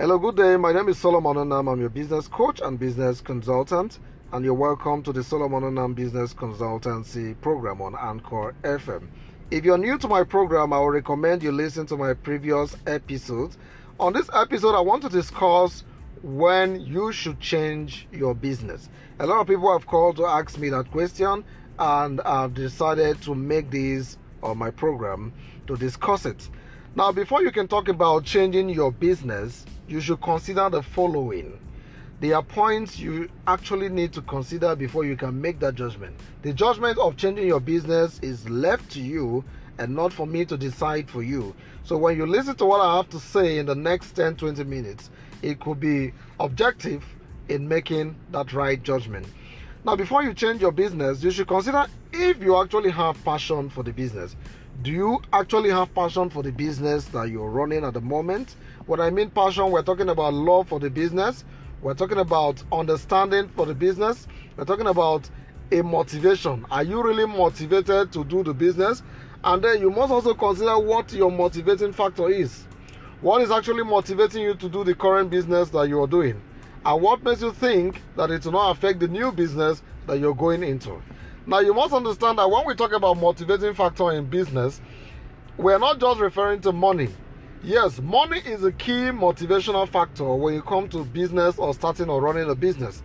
Hello, good day. My name is Solomon Onam. I'm your business coach and business consultant, and you're welcome to the Solomon Onam Business Consultancy program on Anchor FM. If you're new to my program, I will recommend you listen to my previous episodes. On this episode, I want to discuss when you should change your business. A lot of people have called to ask me that question, and I've decided to make this on my program to discuss it. Now, before you can talk about changing your business, you should consider the following. There are points you actually need to consider before you can make that judgment. The judgment of changing your business is left to you and not for me to decide for you. So, when you listen to what I have to say in the next 10 20 minutes, it could be objective in making that right judgment. Now, before you change your business, you should consider if you actually have passion for the business. Do you actually have passion for the business that you're running at the moment? When I mean passion, we're talking about love for the business, we're talking about understanding for the business, we're talking about a motivation. Are you really motivated to do the business? And then you must also consider what your motivating factor is. What is actually motivating you to do the current business that you are doing? and what makes you think that it will not affect the new business that you're going into. Now, you must understand that when we talk about motivating factor in business, we're not just referring to money. Yes, money is a key motivational factor when you come to business or starting or running a business.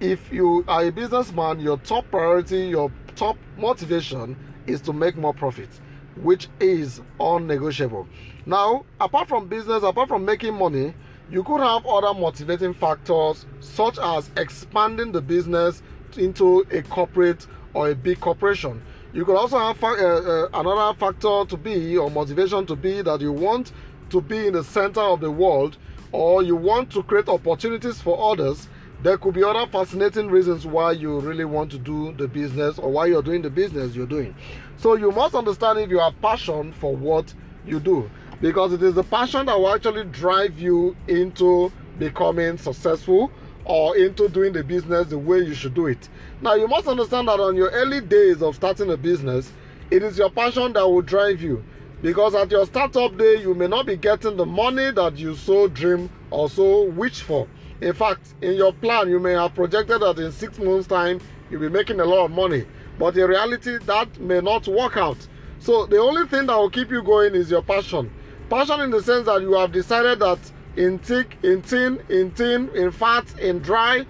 If you are a businessman, your top priority, your top motivation is to make more profit, which is unnegotiable. Now, apart from business, apart from making money, you could have other motivating factors such as expanding the business into a corporate or a big corporation. You could also have uh, uh, another factor to be or motivation to be that you want to be in the center of the world or you want to create opportunities for others. There could be other fascinating reasons why you really want to do the business or why you're doing the business you're doing. So you must understand if you have passion for what you do because it is the passion that will actually drive you into becoming successful or into doing the business the way you should do it. Now, you must understand that on your early days of starting a business, it is your passion that will drive you. Because at your startup day, you may not be getting the money that you so dream or so wish for. In fact, in your plan, you may have projected that in six months' time, you'll be making a lot of money. But in reality, that may not work out. So, the only thing that will keep you going is your passion. Passion in the sense that you have decided that in thick, in thin, in thin, in fat, in dry,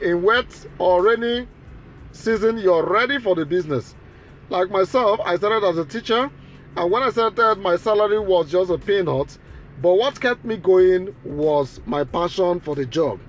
in wet or rainy season, you're ready for the business. Like myself, I started as a teacher, and when I started, my salary was just a peanut. But what kept me going was my passion for the job.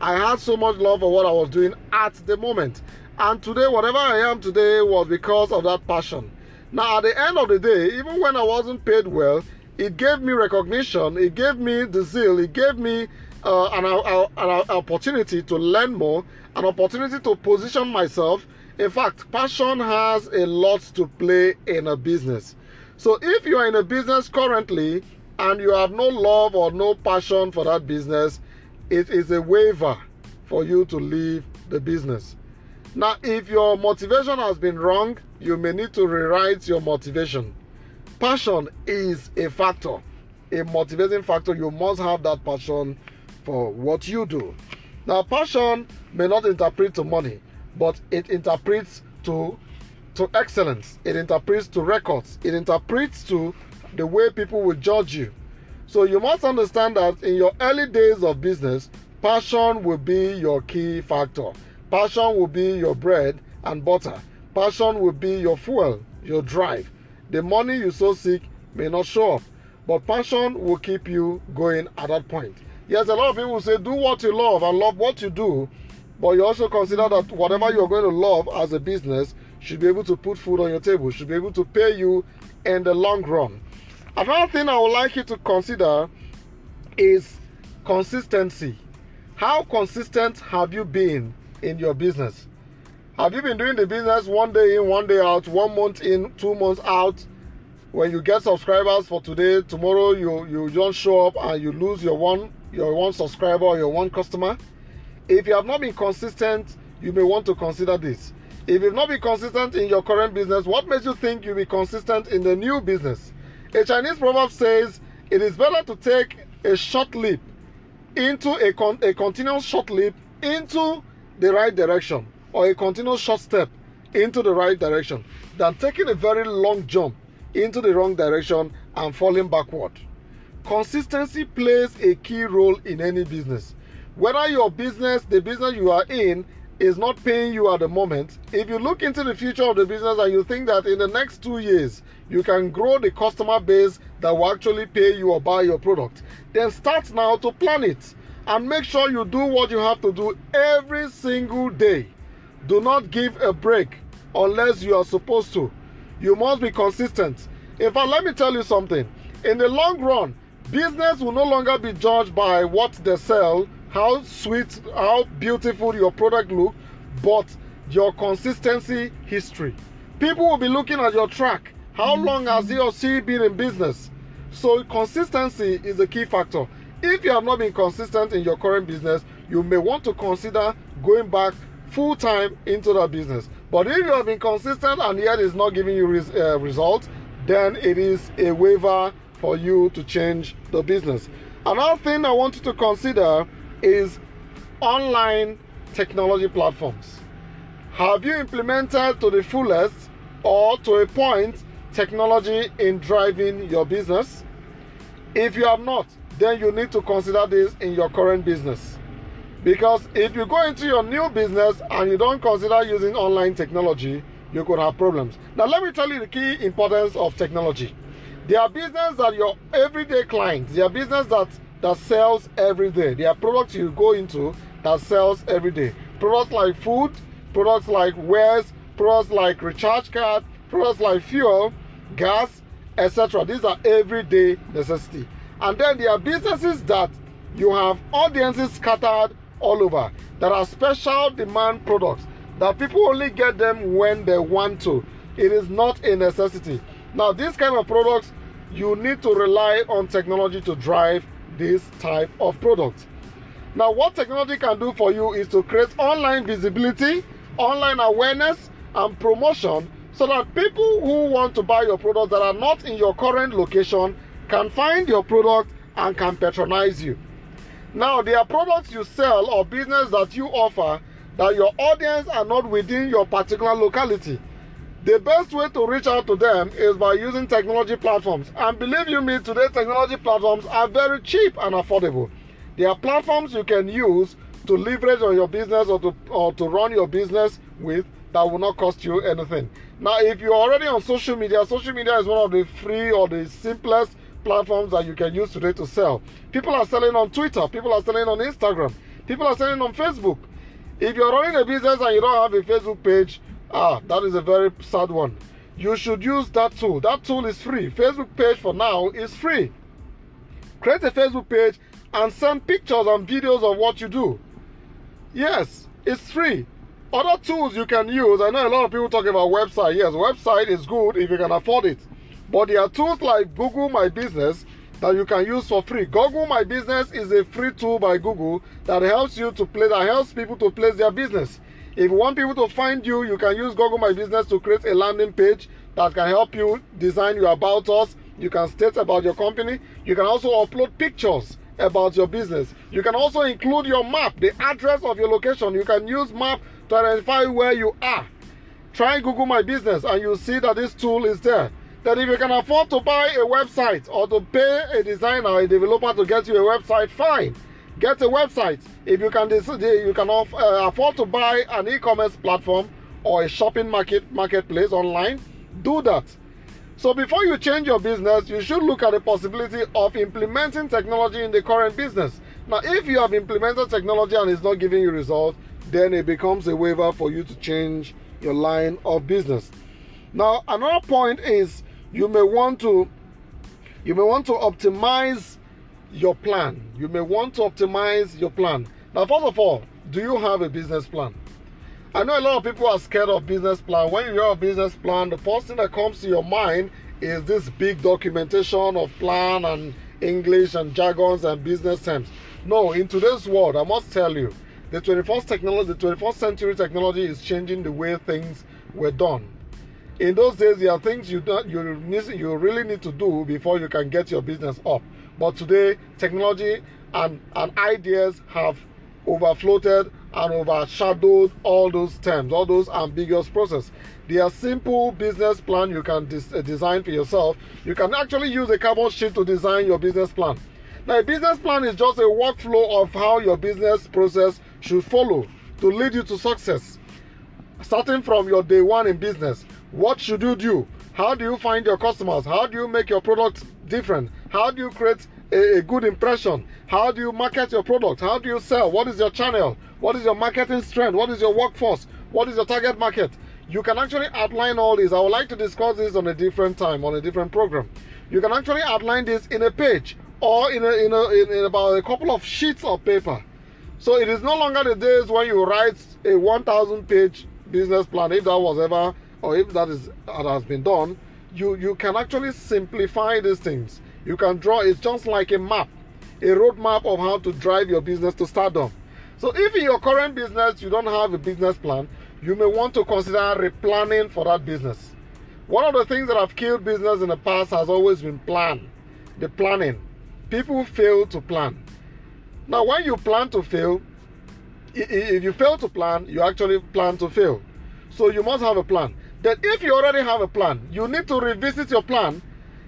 I had so much love for what I was doing at the moment. And today, whatever I am today was because of that passion. Now, at the end of the day, even when I wasn't paid well, it gave me recognition, it gave me the zeal, it gave me uh, an, uh, an opportunity to learn more, an opportunity to position myself. In fact, passion has a lot to play in a business. So if you are in a business currently and you have no love or no passion for that business, it is a waiver for you to leave the business. Now, if your motivation has been wrong, you may need to rewrite your motivation. Passion is a factor, a motivating factor. You must have that passion for what you do. Now, passion may not interpret to money, but it interprets to to excellence. It interprets to records. It interprets to the way people will judge you. So you must understand that in your early days of business, passion will be your key factor. Passion will be your bread and butter. Passion will be your fuel, your drive. The money you so seek may not show up, but passion will keep you going at that point. Yes, a lot of people say, do what you love and love what you do, but you also consider that whatever you're going to love as a business should be able to put food on your table, should be able to pay you in the long run. Another thing I would like you to consider is consistency. How consistent have you been in your business? Have you been doing the business one day in, one day out, one month in, two months out? When you get subscribers for today, tomorrow you you don't show up and you lose your one your one subscriber or your one customer. If you have not been consistent, you may want to consider this. If you've not been consistent in your current business, what makes you think you'll be consistent in the new business? A Chinese proverb says, It is better to take a short leap into a, con- a continuous short leap into the right direction or a continuous short step into the right direction than taking a very long jump into the wrong direction and falling backward. Consistency plays a key role in any business. Whether your business, the business you are in, is not paying you at the moment, if you look into the future of the business and you think that in the next two years you can grow the customer base that will actually pay you or buy your product, then start now to plan it and make sure you do what you have to do every single day. Do not give a break unless you are supposed to. You must be consistent. In fact, let me tell you something. In the long run, business will no longer be judged by what they sell, how sweet, how beautiful your product look, but your consistency history. People will be looking at your track. How mm-hmm. long has he or she been in business? So consistency is a key factor. If you have not been consistent in your current business, you may want to consider going back full time into that business. But if you have been consistent and yet it's not giving you res- uh, results, then it is a waiver for you to change the business. Another thing I want you to consider is online technology platforms. Have you implemented to the fullest or to a point technology in driving your business? If you have not, then you need to consider this in your current business. Because if you go into your new business and you don't consider using online technology, you could have problems. Now, let me tell you the key importance of technology. There are business that your everyday clients, there are business that, that sells every day. There are products you go into that sells every day. Products like food, products like wares, products like recharge card, products like fuel, gas, etc. These are everyday necessity. And then there are businesses that you have audiences scattered all over that are special demand products that people only get them when they want to. It is not a necessity. Now, these kind of products, you need to rely on technology to drive this type of product. Now, what technology can do for you is to create online visibility, online awareness, and promotion so that people who want to buy your product that are not in your current location can find your product and can patronize you. Now, there are products you sell or business that you offer that your audience are not within your particular locality. The best way to reach out to them is by using technology platforms. And believe you me, today technology platforms are very cheap and affordable. There are platforms you can use to leverage on your business or to, or to run your business with that will not cost you anything. Now, if you're already on social media, social media is one of the free or the simplest platforms that you can use today to sell. People are selling on Twitter, people are selling on Instagram, people are selling on Facebook. If you're running a business and you don't have a Facebook page, ah, that is a very sad one. You should use that tool. That tool is free. Facebook page for now is free. Create a Facebook page and send pictures and videos of what you do. Yes, it's free. Other tools you can use, I know a lot of people talk about website. Yes, website is good if you can afford it. But there are tools like Google My Business that you can use for free. Google My Business is a free tool by Google that helps you to play that helps people to place their business. If you want people to find you, you can use Google My Business to create a landing page that can help you design your about us. You can state about your company. You can also upload pictures about your business. You can also include your map, the address of your location. You can use map to identify where you are. Try Google My Business and you'll see that this tool is there. That if you can afford to buy a website or to pay a designer, a developer to get you a website, fine. Get a website. If you can, you can uh, afford to buy an e-commerce platform or a shopping market marketplace online, do that. So before you change your business, you should look at the possibility of implementing technology in the current business. Now, if you have implemented technology and it's not giving you results, then it becomes a waiver for you to change your line of business. Now, another point is you may want to you may want to optimize your plan. You may want to optimize your plan. Now, first of all, do you have a business plan? I know a lot of people are scared of business plan. When you hear a business plan, the first thing that comes to your mind is this big documentation of plan and English and jargons and business terms. No, in today's world, I must tell you, the 21st technology, the 21st century technology is changing the way things were done. In those days, there are things you don't, you need, you really need to do before you can get your business up. But today, technology and, and ideas have overfloated and overshadowed all those terms, all those ambiguous process. They are simple business plan you can uh, design for yourself. You can actually use a carbon sheet to design your business plan. Now, a business plan is just a workflow of how your business process should follow to lead you to success. Starting from your day one in business, what should you do? How do you find your customers? How do you make your product different? How do you create a, a, good impression? How do you market your product? How do you sell? What is your channel? What is your marketing strength? What is your workforce? What is your target market? You can actually outline all this. I would like to discuss this on a different time, on a different program. You can actually outline this in a page or in, a, in, a, in, in about a couple of sheets of paper. So it is no longer the days when you write a 1,000 page business plan, if that was ever, or if that is that has been done, you, you can actually simplify these things. You can draw it just like a map, a roadmap of how to drive your business to stardom. So if in your current business you don't have a business plan, you may want to consider replanning for that business. One of the things that have killed business in the past has always been plan, the planning people fail to plan. Now, when you plan to fail, if you fail to plan, you actually plan to fail. So you must have a plan. Then, if you already have a plan, you need to revisit your plan.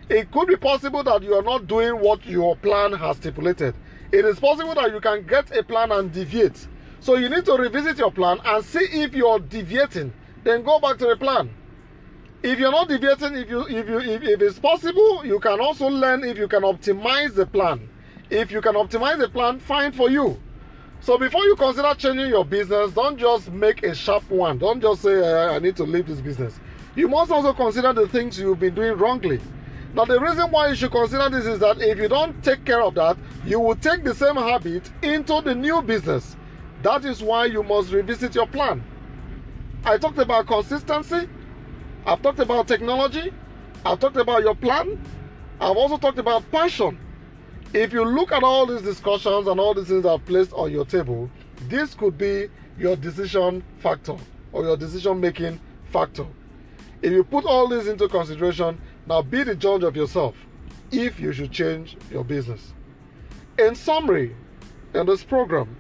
It could be possible that you are not doing what your plan has stipulated. It is possible that you can get a plan and deviate. So you need to revisit your plan and see if you're deviating. Then go back to the plan if you're not deviating, if you if you if, if it's possible, you can also learn if you can optimize the plan. If you can optimize the plan, fine for you. So before you consider changing your business, don't just make a sharp one. Don't just say eh, I need to leave this business. You must also consider the things you've been doing wrongly. Now the reason why you should consider this is that if you don't take care of that, you will take the same habit into the new business. That is why you must revisit your plan. I talked about consistency. I've talked about technology. I've talked about your plan. I've also talked about passion. If you look at all these discussions and all these things that are placed on your table, this could be your decision factor or your decision making factor. If you put all this into consideration, now be the judge of yourself if you should change your business. In summary, in this program,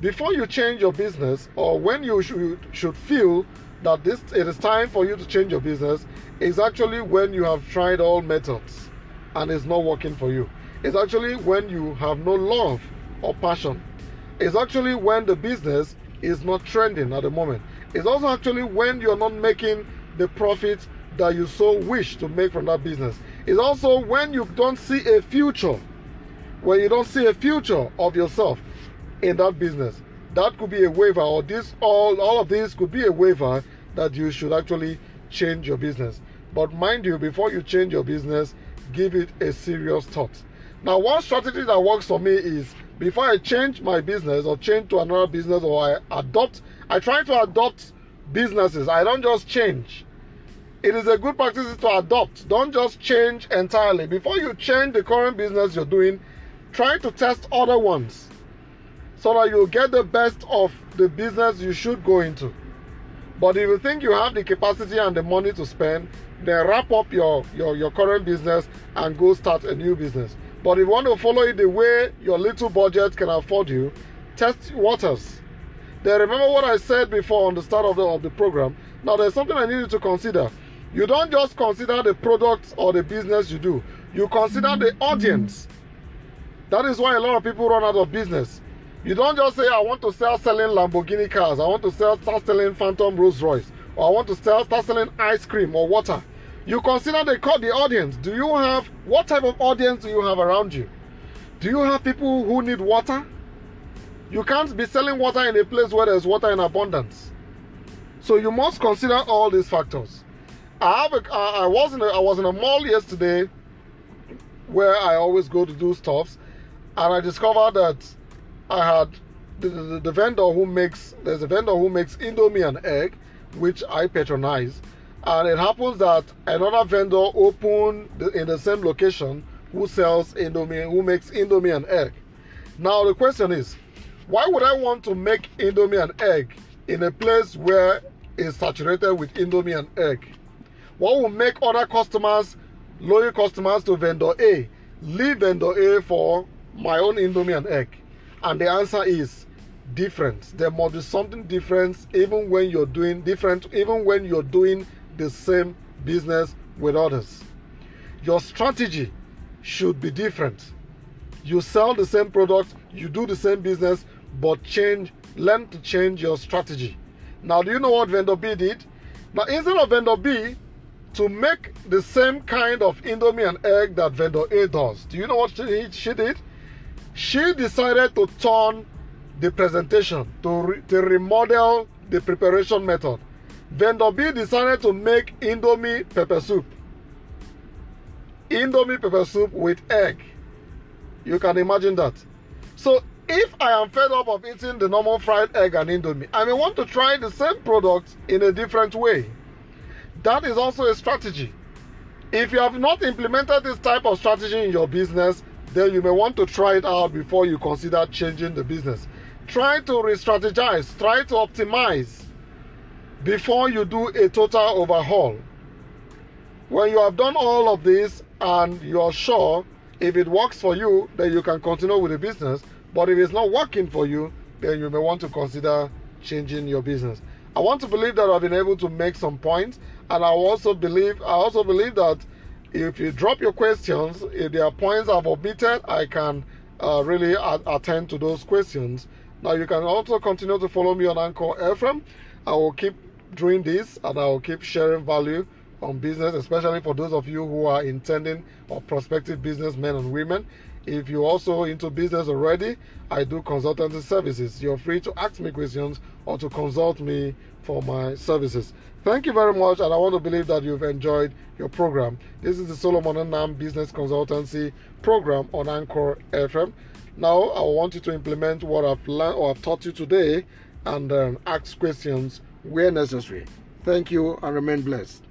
before you change your business or when you should, should feel that this it is time for you to change your business is actually when you have tried all methods and it's not working for you. It's actually when you have no love or passion. It's actually when the business is not trending at the moment. It's also actually when you're not making the profit that you so wish to make from that business. It's also when you don't see a future, when you don't see a future of yourself in that business that could be a waiver or this all all of this could be a waiver that you should actually change your business but mind you before you change your business give it a serious thought now one strategy that works for me is before i change my business or change to another business or i adopt i try to adopt businesses i don't just change it is a good practice to adopt don't just change entirely before you change the current business you're doing try to test other ones so that you get the best of the business you should go into. But if you think you have the capacity and the money to spend, then wrap up your, your, your current business and go start a new business. But if you want to follow it the way your little budget can afford you, test waters. Then remember what I said before on the start of the, of the program. Now there's something I need you to consider. You don't just consider the product or the business you do, you consider the audience. That is why a lot of people run out of business you don't just say, I want to sell selling Lamborghini cars. I want to sell, start selling Phantom Rolls Royce. Or I want to sell, start selling ice cream or water. You consider the, the audience. Do you have, what type of audience do you have around you? Do you have people who need water? You can't be selling water in a place where there's water in abundance. So you must consider all these factors. I have a, I was in a, I was in a mall yesterday where I always go to do stuffs, and I discovered that I had the, the, the, vendor who makes there's a vendor who makes indomie and egg which i patronize and it happens that another vendor opened in the same location who sells indomie who makes indomie and egg now the question is why would i want to make indomie and egg in a place where it's saturated with indomie and egg what will make other customers loyal customers to vendor a leave vendor a for my own Indomie and egg? And the answer is different. There must be something different even when you're doing different, even when you're doing the same business with others. Your strategy should be different. You sell the same product, you do the same business, but change, learn to change your strategy. Now, do you know what vendor B did? Now, instead of vendor B to make the same kind of Indomie and egg that vendor A does, do you know what she, she did? She decided to turn the presentation to, re, to remodel the preparation method. Vendor B decided to make Indomie pepper soup. Indomie pepper soup with egg. You can imagine that. So if I am fed up of eating the normal fried egg and Indomie, I may want to try the same product in a different way. That is also a strategy. If you have not implemented this type of strategy in your business, then you may want to try it out before you consider changing the business. Try to re strategize, try to optimize before you do a total overhaul. When you have done all of this and you're sure if it works for you, then you can continue with the business. But if it's not working for you, then you may want to consider changing your business. I want to believe that I've been able to make some points, and I also believe I also believe that if you drop your questions, if there are points I've omitted, I can uh, really attend to those questions. Now you can also continue to follow me on Anchor FM. I will keep doing this, and I will keep sharing value on business, especially for those of you who are intending or prospective businessmen and women. If you're also into business already, I do consultancy services. You're free to ask me questions or to consult me for my services. Thank you very much, and I want to believe that you've enjoyed your program. This is the Solomon Anam Business Consultancy program on Anchor FM. Now, I want you to implement what I've learned or I've taught you today and um, ask questions where necessary. Thank you and remain blessed.